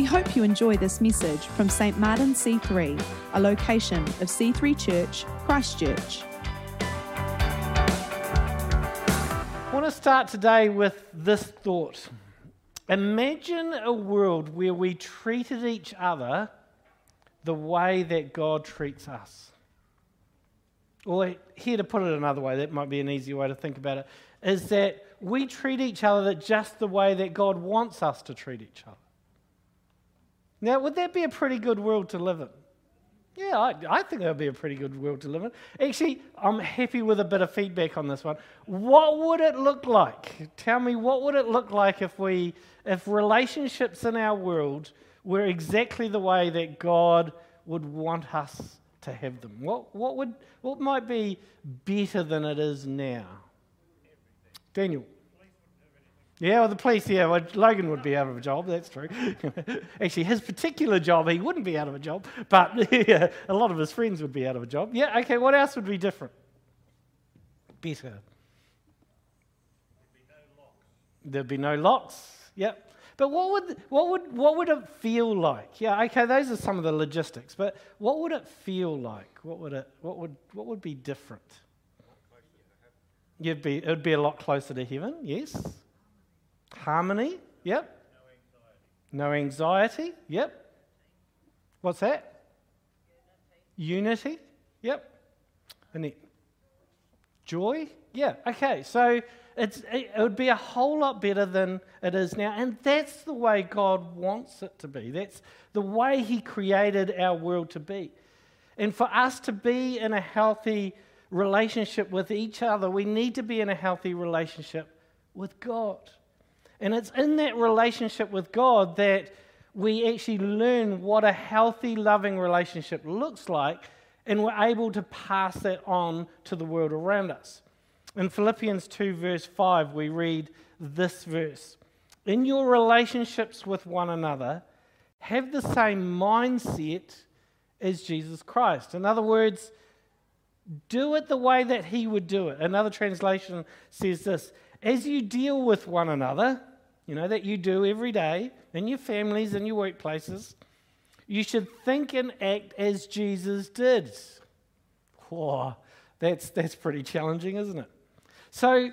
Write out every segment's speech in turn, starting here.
We hope you enjoy this message from St. Martin C3, a location of C3 Church, Christchurch. I want to start today with this thought. Imagine a world where we treated each other the way that God treats us. Or, here to put it another way, that might be an easier way to think about it, is that we treat each other just the way that God wants us to treat each other. Now, would that be a pretty good world to live in? Yeah, I, I think that would be a pretty good world to live in. Actually, I'm happy with a bit of feedback on this one. What would it look like? Tell me, what would it look like if we, if relationships in our world were exactly the way that God would want us to have them? What, what, would, what might be better than it is now? Daniel. Yeah, well, the police, yeah, well, Logan would be out of a job, that's true. Actually, his particular job, he wouldn't be out of a job, but yeah, a lot of his friends would be out of a job. Yeah, okay, what else would be different? Better. There'd be no locks, yep. But what would, what, would, what would it feel like? Yeah, okay, those are some of the logistics, but what would it feel like? What would, it, what would, what would be different? You'd be, it would be a lot closer to heaven, yes. Harmony, yep. No anxiety, no anxiety yep. What's that? Unity, Unity yep. And it, joy, yeah, okay. So it's, it would be a whole lot better than it is now. And that's the way God wants it to be. That's the way He created our world to be. And for us to be in a healthy relationship with each other, we need to be in a healthy relationship with God. And it's in that relationship with God that we actually learn what a healthy, loving relationship looks like, and we're able to pass that on to the world around us. In Philippians 2, verse 5, we read this verse In your relationships with one another, have the same mindset as Jesus Christ. In other words, do it the way that he would do it. Another translation says this As you deal with one another, you know, that you do every day in your families and your workplaces, you should think and act as Jesus did. Whoa, that's, that's pretty challenging, isn't it? So,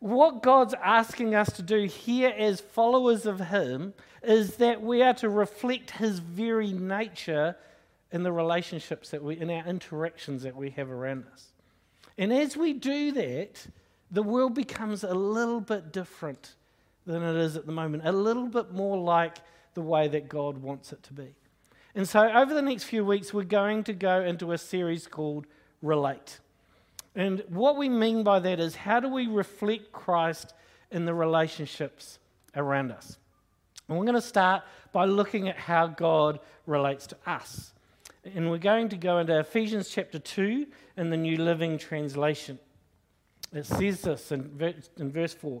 what God's asking us to do here as followers of Him is that we are to reflect His very nature in the relationships that we, in our interactions that we have around us. And as we do that, the world becomes a little bit different than it is at the moment, a little bit more like the way that God wants it to be. And so, over the next few weeks, we're going to go into a series called Relate. And what we mean by that is how do we reflect Christ in the relationships around us? And we're going to start by looking at how God relates to us. And we're going to go into Ephesians chapter 2 in the New Living Translation. It says this in, verse 4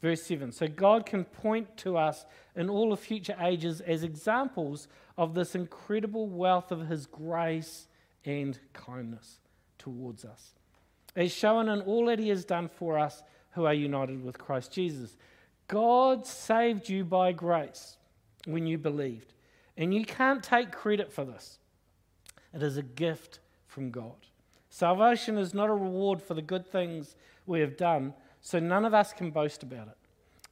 Verse 7 So God can point to us in all the future ages as examples of this incredible wealth of his grace and kindness towards us, as shown in all that he has done for us who are united with Christ Jesus. God saved you by grace when you believed. And you can't take credit for this, it is a gift from God. Salvation is not a reward for the good things we have done, so none of us can boast about it.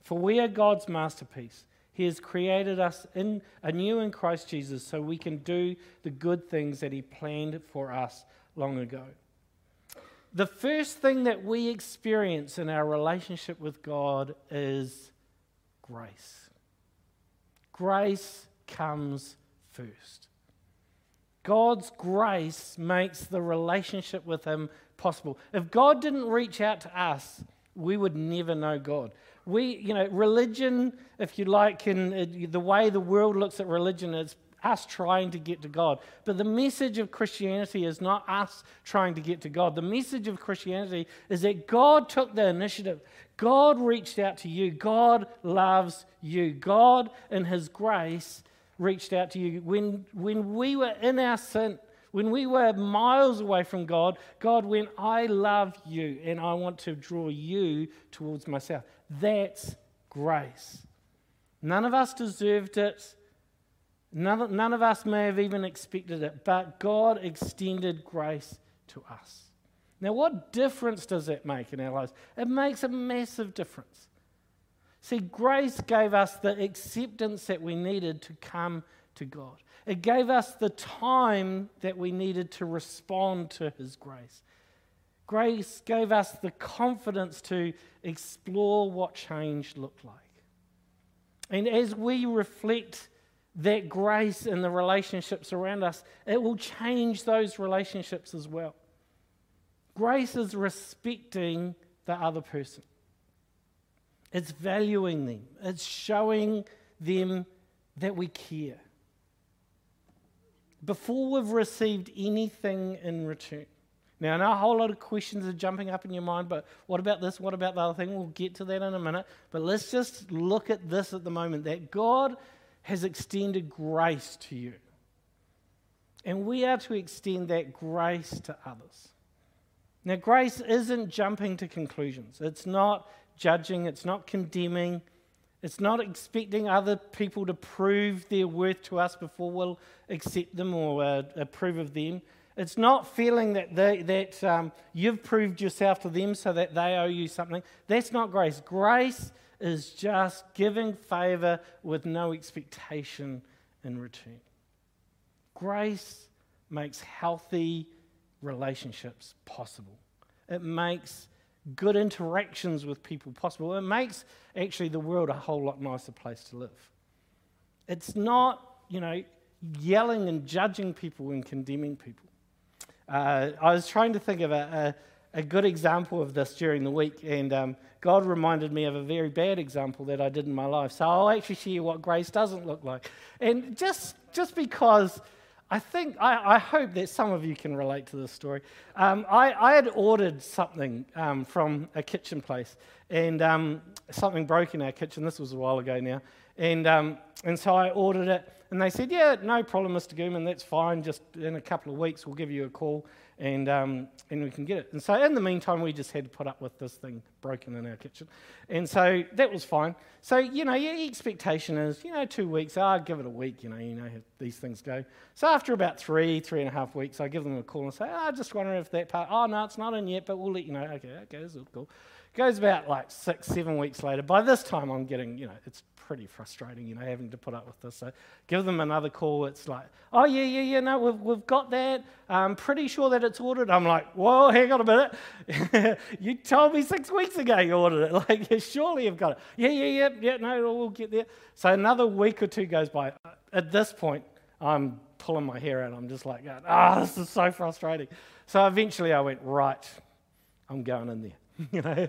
For we are God's masterpiece. He has created us in, anew in Christ Jesus so we can do the good things that He planned for us long ago. The first thing that we experience in our relationship with God is grace. Grace comes first. God's grace makes the relationship with Him possible. If God didn't reach out to us, we would never know God. We, you know, religion, if you like, in uh, the way the world looks at religion is us trying to get to God. But the message of Christianity is not us trying to get to God. The message of Christianity is that God took the initiative. God reached out to you. God loves you. God, in His grace, reached out to you. When, when we were in our sin, when we were miles away from God, God went, I love you and I want to draw you towards myself. That's grace. None of us deserved it. None, none of us may have even expected it, but God extended grace to us. Now, what difference does that make in our lives? It makes a massive difference. See, grace gave us the acceptance that we needed to come to God. It gave us the time that we needed to respond to His grace. Grace gave us the confidence to explore what change looked like. And as we reflect that grace in the relationships around us, it will change those relationships as well. Grace is respecting the other person, it's valuing them, it's showing them that we care before we've received anything in return. Now, I know a whole lot of questions are jumping up in your mind, but what about this? What about the other thing? We'll get to that in a minute. But let's just look at this at the moment that God has extended grace to you. And we are to extend that grace to others. Now, grace isn't jumping to conclusions, it's not judging, it's not condemning, it's not expecting other people to prove their worth to us before we'll accept them or uh, approve of them. It's not feeling that, they, that um, you've proved yourself to them so that they owe you something. That's not grace. Grace is just giving favor with no expectation in return. Grace makes healthy relationships possible. It makes good interactions with people possible. It makes actually the world a whole lot nicer place to live. It's not, you know, yelling and judging people and condemning people. Uh, I was trying to think of a, a, a, good example of this during the week, and um, God reminded me of a very bad example that I did in my life. So I'll actually share what grace doesn't look like. And just, just because I think, I, I, hope that some of you can relate to this story. Um, I, I, had ordered something um, from a kitchen place, and um, something broke in our kitchen. This was a while ago now. And, um, and so I ordered it, and they said, Yeah, no problem, Mr. Gooman, that's fine. Just in a couple of weeks, we'll give you a call and, um, and we can get it. And so in the meantime, we just had to put up with this thing broken in our kitchen. And so that was fine. So, you know, your expectation is, you know, two weeks, I'll give it a week, you know, you know how these things go. So after about three, three and a half weeks, I give them a call and say, I just wondering if that part, oh, no, it's not in yet, but we'll let you know. Okay, okay, this is cool. Goes about like six, seven weeks later. By this time, I'm getting, you know, it's pretty frustrating, you know, having to put up with this. So give them another call. It's like, oh, yeah, yeah, yeah, no, we've, we've got that. I'm pretty sure that it's ordered. I'm like, whoa, hang on a minute. you told me six weeks ago you ordered it. Like, yeah, surely you've got it. Yeah, yeah, yeah, yeah, no, we'll get there. So another week or two goes by. At this point, I'm pulling my hair out. I'm just like, ah, oh, this is so frustrating. So eventually I went, right, I'm going in there. you know?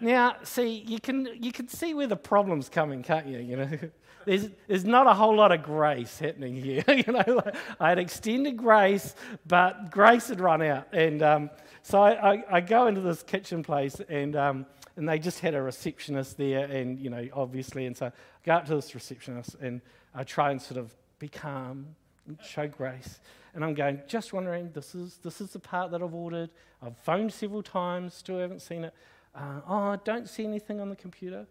Now, see, you can, you can see where the problem's coming, can't you? You know, there's, there's not a whole lot of grace happening here. you know, I had extended grace, but grace had run out. And um, so I, I, I, go into this kitchen place, and, um, and they just had a receptionist there, and, you know, obviously. And so I go up to this receptionist, and I try and sort of be calm show grace. And I'm going, just wondering, this is, this is the part that I've ordered. I've phoned several times, still haven't seen it. Uh, oh, I don't see anything on the computer.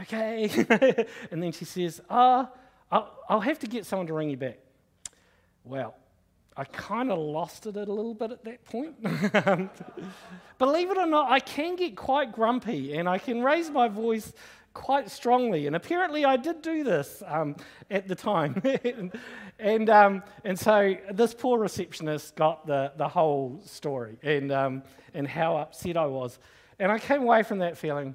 Okay. and then she says, oh, I'll, I'll have to get someone to ring you back. Well, I kind of lost it a little bit at that point. Believe it or not, I can get quite grumpy and I can raise my voice quite strongly. And apparently, I did do this um, at the time. and, and, um, and, so this poor receptionist got the, the whole story and, um, and how upset I was. And I came away from that feeling,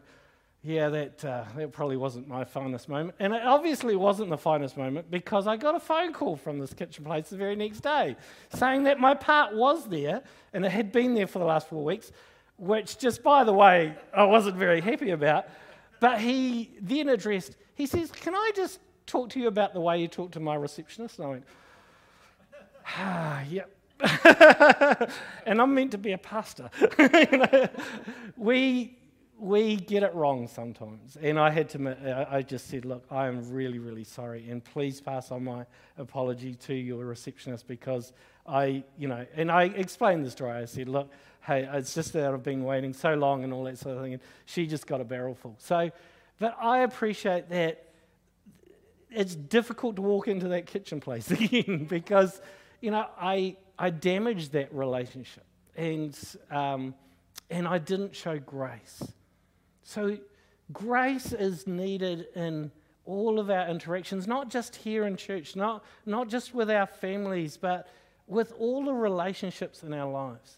yeah, that, uh, that probably wasn't my finest moment. And it obviously wasn't the finest moment because I got a phone call from this kitchen place the very next day saying that my part was there and it had been there for the last four weeks. which, just by the way, I wasn't very happy about. But he then addressed, he says, Can I just talk to you about the way you talk to my receptionist? And I went, Ah, yep. and I'm meant to be a pastor. you know, we, we get it wrong sometimes. And I had to, I just said, look, I am really, really sorry. And please pass on my apology to your receptionist because I, you know, and I explained the story. I said, look, hey, it's just that I've been waiting so long and all that sort of thing. And she just got a barrel full. So, but I appreciate that it's difficult to walk into that kitchen place again because, you know, I, I damaged that relationship and, um, and I didn't show grace. So, grace is needed in all of our interactions, not just here in church, not, not just with our families, but with all the relationships in our lives.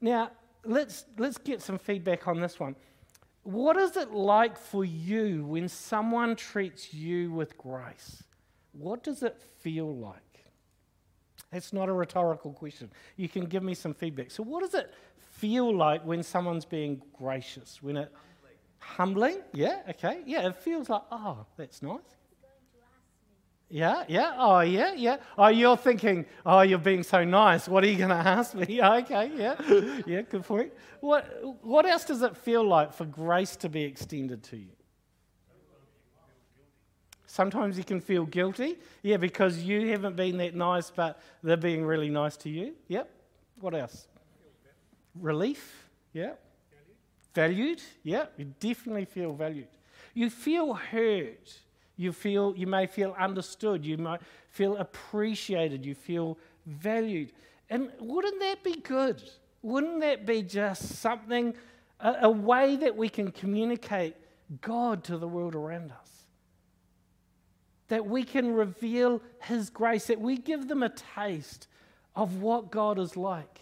Now, let's, let's get some feedback on this one. What is it like for you when someone treats you with grace? What does it feel like? It's not a rhetorical question. You can give me some feedback. So, what does it feel like when someone's being gracious? When it humbling? humbling? Yeah, okay. Yeah, it feels like, oh, that's nice. Yeah, yeah, oh, yeah, yeah. Oh, you're thinking, oh, you're being so nice. What are you going to ask me? Okay, yeah, yeah, good point. What, what else does it feel like for grace to be extended to you? Sometimes you can feel guilty, yeah, because you haven't been that nice, but they're being really nice to you. Yep. What else? Relief, Yep. Valued, Yep. You definitely feel valued. You feel heard you, feel, you may feel understood. You might feel appreciated. You feel valued. And wouldn't that be good? Wouldn't that be just something, a, a way that we can communicate God to the world around us? That we can reveal His grace, that we give them a taste of what God is like.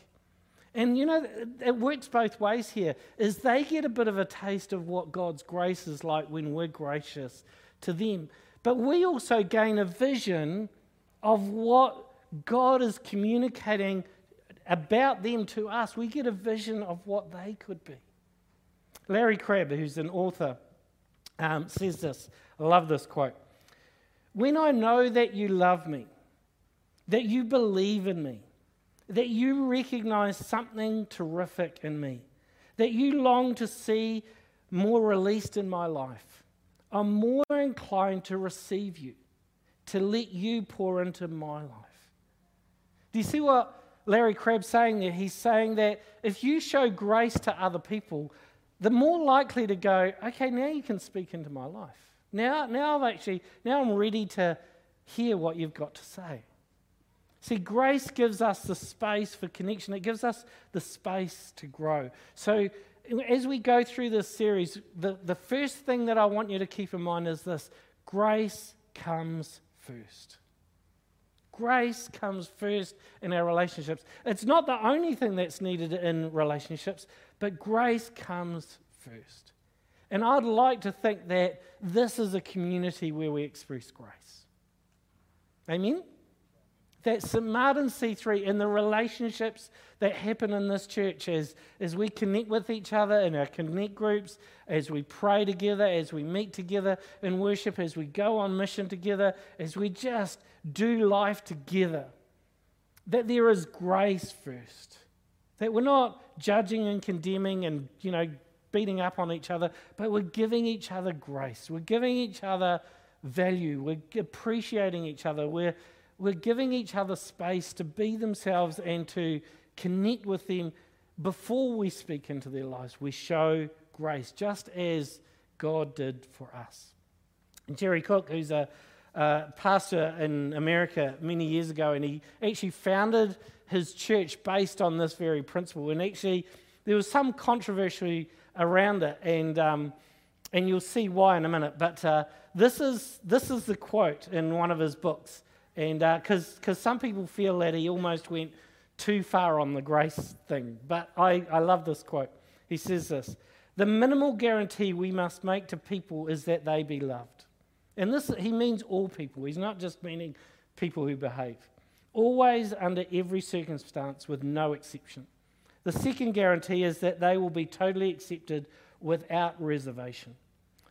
And you know, it works both ways here, is they get a bit of a taste of what God's grace is like when we're gracious to them. But we also gain a vision of what God is communicating about them to us. We get a vision of what they could be. Larry Crabb, who's an author, um, says this. I love this quote. When I know that you love me, that you believe in me, that you recognize something terrific in me, that you long to see more released in my life, I'm more inclined to receive you, to let you pour into my life. Do you see what Larry Crabb's saying there? He's saying that if you show grace to other people, they're more likely to go, okay, now you can speak into my life. Now, now I've actually, now I'm ready to hear what you've got to say. See, grace gives us the space for connection. It gives us the space to grow. So as we go through this series, the, the first thing that I want you to keep in mind is this grace comes first. Grace comes first in our relationships. It's not the only thing that's needed in relationships, but grace comes first. And I'd like to think that this is a community where we express grace. Amen? that St. Martin C3 and the relationships that happen in this church as, as we connect with each other in our connect groups, as we pray together, as we meet together in worship, as we go on mission together, as we just do life together, that there is grace first. That we're not judging and condemning and, you know, beating up on each other, but we're giving each other grace. We're giving each other value. We're appreciating each other. We're we're giving each other space to be themselves and to connect with them before we speak into their lives. We show grace, just as God did for us. And Jerry Cook, who's a, a pastor in America many years ago, and he actually founded his church based on this very principle. And actually, there was some controversy around it, and um, and you'll see why in a minute. But uh, this is this is the quote in one of his books. And because uh, some people feel that he almost went too far on the grace thing. But I, I love this quote. He says this The minimal guarantee we must make to people is that they be loved. And this, he means all people. He's not just meaning people who behave. Always, under every circumstance, with no exception. The second guarantee is that they will be totally accepted without reservation.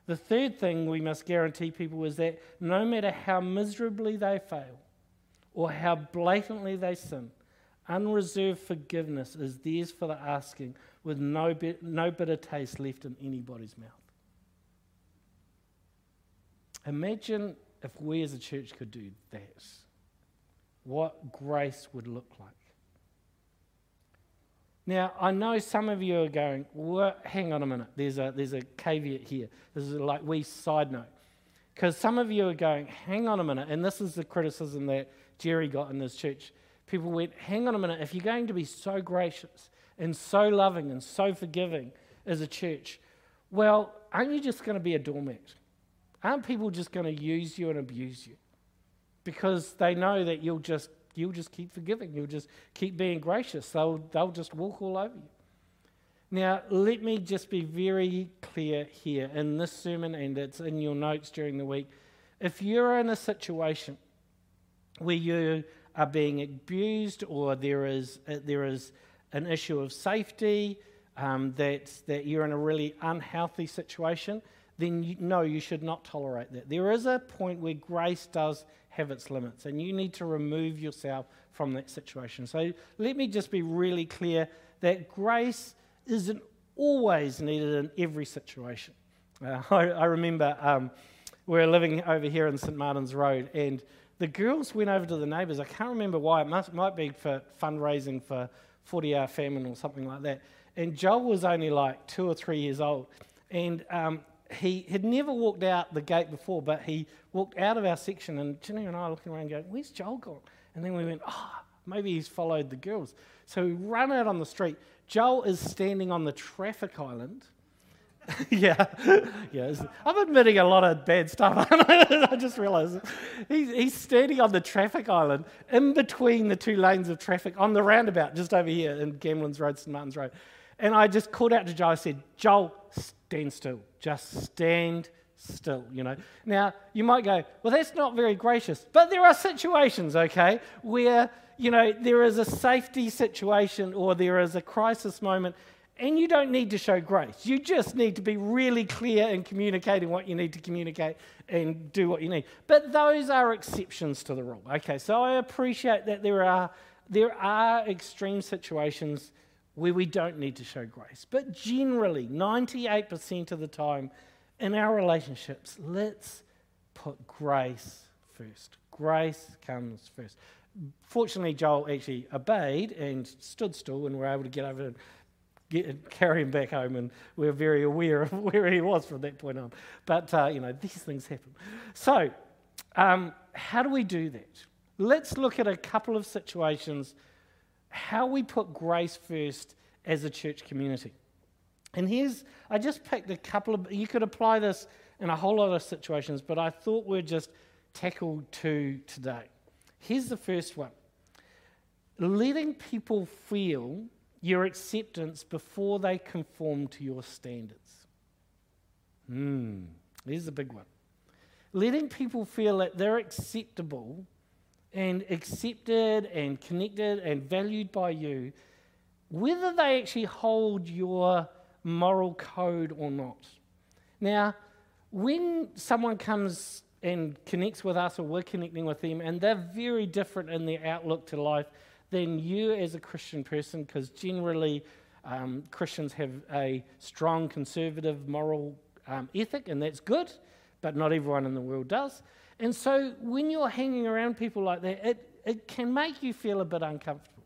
The third thing we must guarantee people is that no matter how miserably they fail or how blatantly they sin, unreserved forgiveness is theirs for the asking with no, bit, no bitter taste left in anybody's mouth. Imagine if we as a church could do that, what grace would look like. Now, I know some of you are going, well, hang on a minute, there's a, there's a caveat here. This is like we side note. Because some of you are going, hang on a minute, and this is the criticism that Jerry got in this church. People went, hang on a minute, if you're going to be so gracious and so loving and so forgiving as a church, well, aren't you just going to be a doormat? Aren't people just going to use you and abuse you? Because they know that you'll just you'll just keep forgiving. You'll just keep being gracious. They'll, they'll just walk all over you. Now, let me just be very clear here in this sermon, and it's in your notes during the week. If you're in a situation where you are being abused or there is, uh, there is an issue of safety, um, that, that you're in a really unhealthy situation, then you, no, you should not tolerate that. There is a point where grace does have its limits, and you need to remove yourself from that situation. So let me just be really clear that grace isn't always needed in every situation. Uh, I, I, remember um, we were living over here in St Martin's Road, and the girls went over to the neighbours. I can't remember why. It must, might be for fundraising for 40 Hour Famine or something like that. And Joel was only like two or three years old. And um, he had never walked out the gate before, but he walked out of our section, and Ginny and I are looking around going, Where's Joel gone? And then we went, Oh, maybe he's followed the girls. So we run out on the street. Joel is standing on the traffic island. yeah, yeah. I'm admitting a lot of bad stuff. I just realised he's, he's standing on the traffic island in between the two lanes of traffic on the roundabout just over here in Gamblins Road, St Martin's Road. And I just called out to Joel. I said, Joel, stand still. Just stand still, you know. Now, you might go, well, that's not very gracious. But there are situations, okay, where, you know, there is a safety situation or there is a crisis moment and you don't need to show grace. You just need to be really clear in communicating what you need to communicate and do what you need. But those are exceptions to the rule. Okay, so I appreciate that there are there are extreme situations where we don't need to show grace. But generally, 98% of the time in our relationships, let's put grace first. Grace comes first. Fortunately, Joel actually obeyed and stood still, and we're able to get over and get, carry him back home, and we're very aware of where he was from that point on. But, uh, you know, these things happen. So, um, how do we do that? Let's look at a couple of situations how we put grace first as a church community. And here's, I just picked a couple of, you could apply this in a whole lot of situations, but I thought we'd just tackle two today. Here's the first one letting people feel your acceptance before they conform to your standards. Hmm, here's the big one. Letting people feel that they're acceptable and accepted and connected and valued by you, whether they actually hold your moral code or not. Now, when someone comes and connects with us or we're connecting with them and they're very different in their outlook to life than you as a Christian person, because generally um, Christians have a strong conservative moral um, ethic, and that's good, but not everyone in the world does. And so when you're hanging around people like that, it, it can make you feel a bit uncomfortable.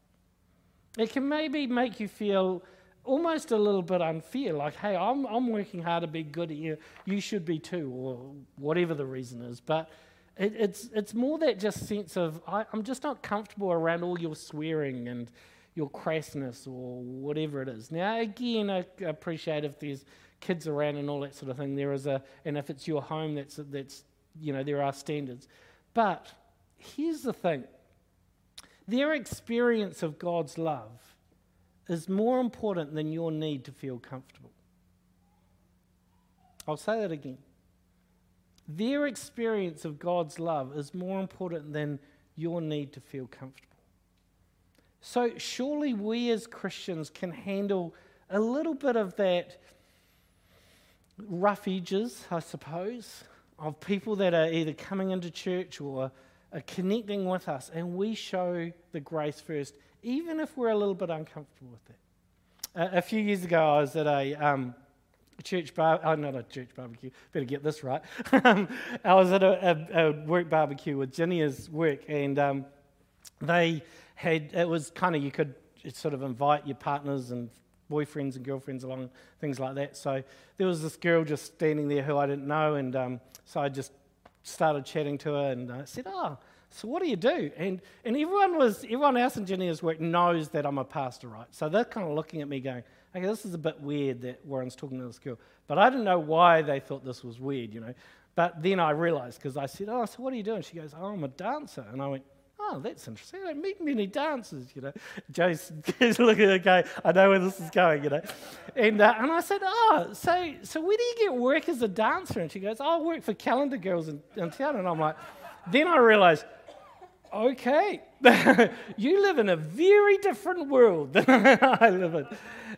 It can maybe make you feel almost a little bit unfair, like, hey, I'm, I'm working hard to be good here, you You should be too, or whatever the reason is. But it, it's, it's more that just sense of, I, I'm just not comfortable around all your swearing and your crassness or whatever it is. Now, again, I appreciate if there's kids around and all that sort of thing. There is a, and if it's your home, that's, that's you know, there are standards. But here's the thing their experience of God's love is more important than your need to feel comfortable. I'll say that again. Their experience of God's love is more important than your need to feel comfortable. So, surely we as Christians can handle a little bit of that rough edges, I suppose, of people that are either coming into church or are connecting with us, and we show the grace first, even if we're a little bit uncomfortable with it. A few years ago, I was at a um, church bar, oh, not a church barbecue, better get this right. I was at a, a, a, work barbecue with Ginny's work, and um, they had, it was kind of, you could sort of invite your partners and boyfriends and girlfriends along, things like that. So there was this girl just standing there who I didn't know, and um, so I just started chatting to her and I said, "Oh, so what do you do?" And and everyone was everyone else in Ginny's work knows that I'm a pastor, right? So they're kind of looking at me, going, "Okay, this is a bit weird that Warren's talking to this girl," but I didn't know why they thought this was weird, you know. But then I realised because I said, "Oh, so what are you doing?" She goes, "Oh, I'm a dancer," and I went oh, that's interesting. I don't meet many dancers, you know. Joe's looking at okay, I know where this is going, you know. And, uh, and I said, oh, so, so where do you get work as a dancer? And she goes, oh, I work for Calendar Girls in, in town. And I'm like, then I realized, okay, you live in a very different world than I live in.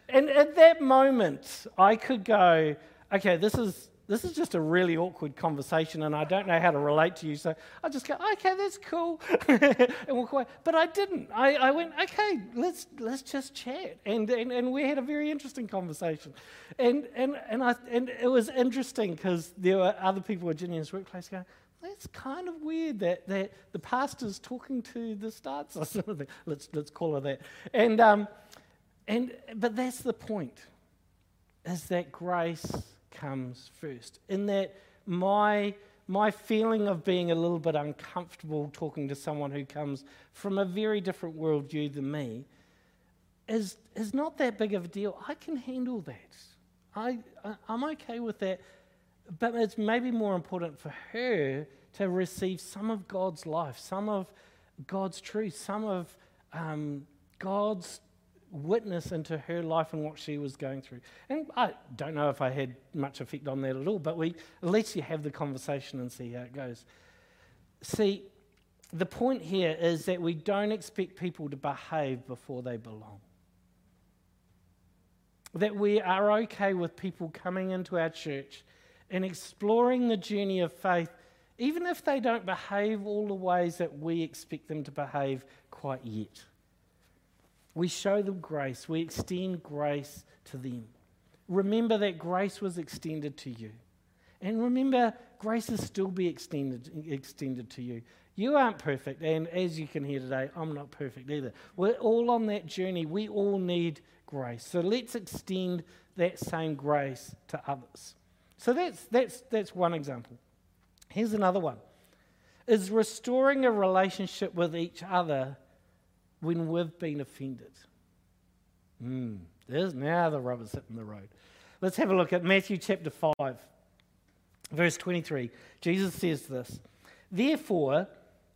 And at that moment, I could go, okay, this is this is just a really awkward conversation and I don't know how to relate to you. So I just go, okay, that's cool, and walk away. But I didn't. I, I went, okay, let's, let's just chat. And, and, and we had a very interesting conversation. And, and, and, I, and it was interesting because there were other people at Ginny's workplace going, that's kind of weird that, that the pastor's talking to the starts or something. Let's, let's call her that. And, um, and, but that's the point, is that grace comes first. In that, my, my feeling of being a little bit uncomfortable talking to someone who comes from a very different worldview than me is, is not that big of a deal. I can handle that. I, I, I'm okay with that. But it's maybe more important for her to receive some of God's life, some of God's truth, some of um, God's witness into her life and what she was going through. And I don't know if I had much effect on that at all, but we at least you have the conversation and see how it goes. See, the point here is that we don't expect people to behave before they belong. That we are okay with people coming into our church and exploring the journey of faith, even if they don't behave all the ways that we expect them to behave quite yet. We show them grace, we extend grace to them. Remember that grace was extended to you. And remember, grace will still be extended, extended to you. You aren't perfect, and as you can hear today, I'm not perfect either. We're all on that journey. We all need grace. So let's extend that same grace to others. So that's, that's, that's one example. Here's another one is restoring a relationship with each other when we've been offended. Mm, there's now the rubber's hitting the road. Let's have a look at Matthew chapter 5, verse 23. Jesus says this Therefore,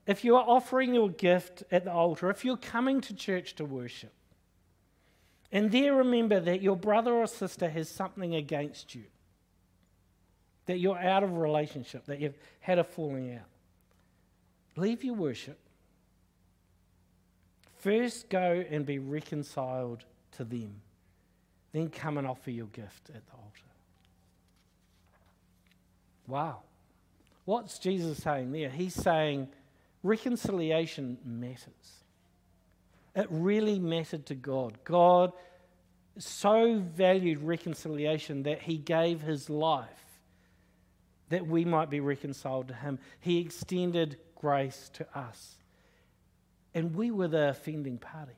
if you are offering your gift at the altar, if you're coming to church to worship, and there remember that your brother or sister has something against you, that you're out of relationship, that you've had a falling out, leave your worship First go and be reconciled to them. Then come and offer your gift at the altar. Wow. What's Jesus saying there? He's saying reconciliation matters. It really mattered to God. God so valued reconciliation that he gave his life that we might be reconciled to him. He extended grace to us. And we were the offending party.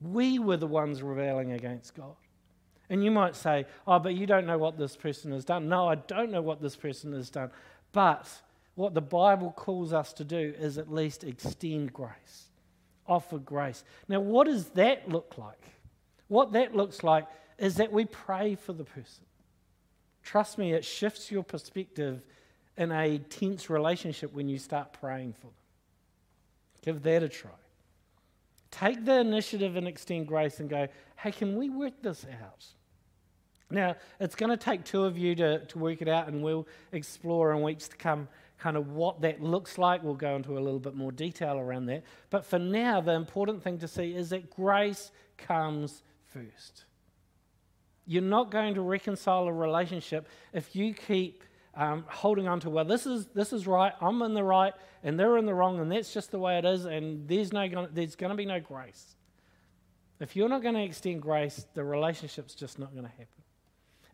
We were the ones rebelling against God. And you might say, oh, but you don't know what this person has done. No, I don't know what this person has done. But what the Bible calls us to do is at least extend grace, offer grace. Now, what does that look like? What that looks like is that we pray for the person. Trust me, it shifts your perspective in a tense relationship when you start praying for them. Give that a try. Take the initiative and extend grace and go, hey, can we work this out? Now, it's going to take two of you to, to work it out, and we'll explore in weeks to come kind of what that looks like. We'll go into a little bit more detail around that. But for now, the important thing to see is that grace comes first. You're not going to reconcile a relationship if you keep um, holding on to, well, this is, this is right, I'm in the right, and they're in the wrong, and that's just the way it is, and there's, no, there's going to be no grace. If you're not going to extend grace, the relationship's just not going to happen.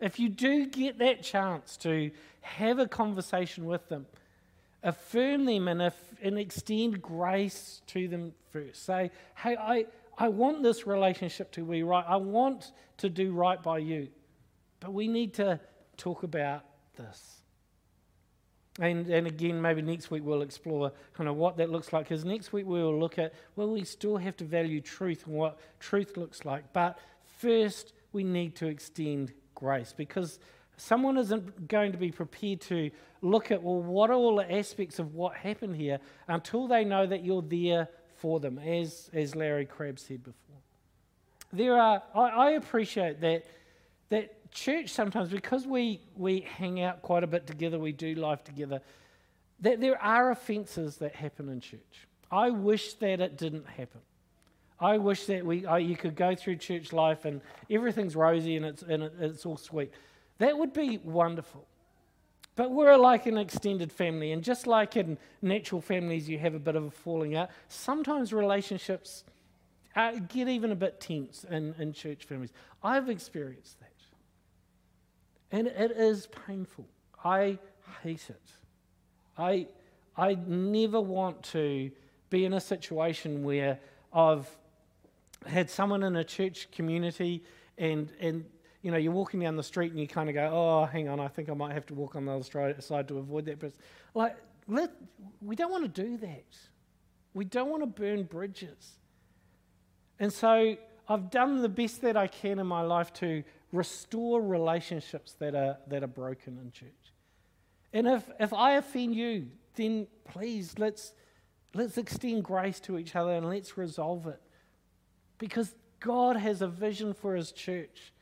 If you do get that chance to have a conversation with them, affirm them and, and extend grace to them first. Say, hey, I, I want this relationship to be right. I want to do right by you. But we need to talk about this. And, and again, maybe next week we'll explore kind of what that looks like. Because next week we will look at, well, we still have to value truth and what truth looks like. But first, we need to extend grace because someone isn't going to be prepared to look at, well, what are all the aspects of what happened here until they know that you're there for them, as, as Larry Crabb said before. There are, I, I appreciate that, that church sometimes, because we, we hang out quite a bit together, we do life together, that there are offences that happen in church. I wish that it didn't happen. I wish that we, I, you could go through church life and everything's rosy and it's, and it, it's all sweet. That would be wonderful. But we're like an extended family, and just like in natural families, you have a bit of a falling out. Sometimes relationships uh, get even a bit tense in, in church families. I've experienced. And it is painful. I hate it. I, I never want to be in a situation where I've had someone in a church community and, and you know, you're walking down the street and you kind of go, oh, hang on, I think I might have to walk on the other side to avoid that. But like, let, we don't want to do that. We don't want to burn bridges. And so I've done the best that I can in my life to restore relationships that are, that are broken in church. And if, if I offend you, then please let's, let's extend grace to each other and let's resolve it. Because God has a vision for his church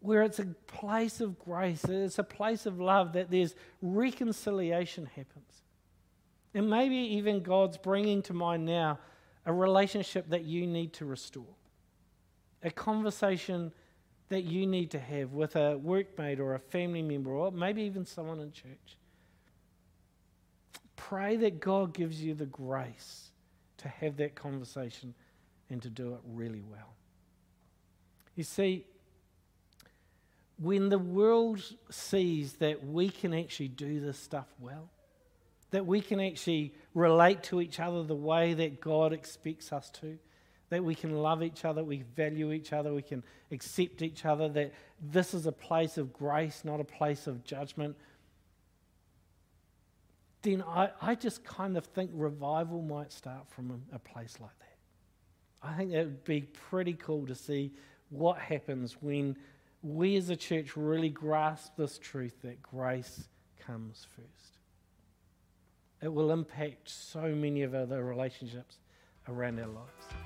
where it's a place of grace, it's a place of love, that there's reconciliation happens. And maybe even God's bringing to mind now a relationship that you need to restore, a conversation that you need to have with a workmate or a family member, or maybe even someone in church. Pray that God gives you the grace to have that conversation and to do it really well. You see, when the world sees that we can actually do this stuff well, that we can actually relate to each other the way that God expects us to, that we can love each other, we value each other, we can accept each other, that this is a place of grace, not a place of judgment, then I, I just kind of think revival might start from a, a place like that. I think it would be pretty cool to see what happens when we as a church really grasp this truth that grace comes first. It will impact so many of other relationships around our lives.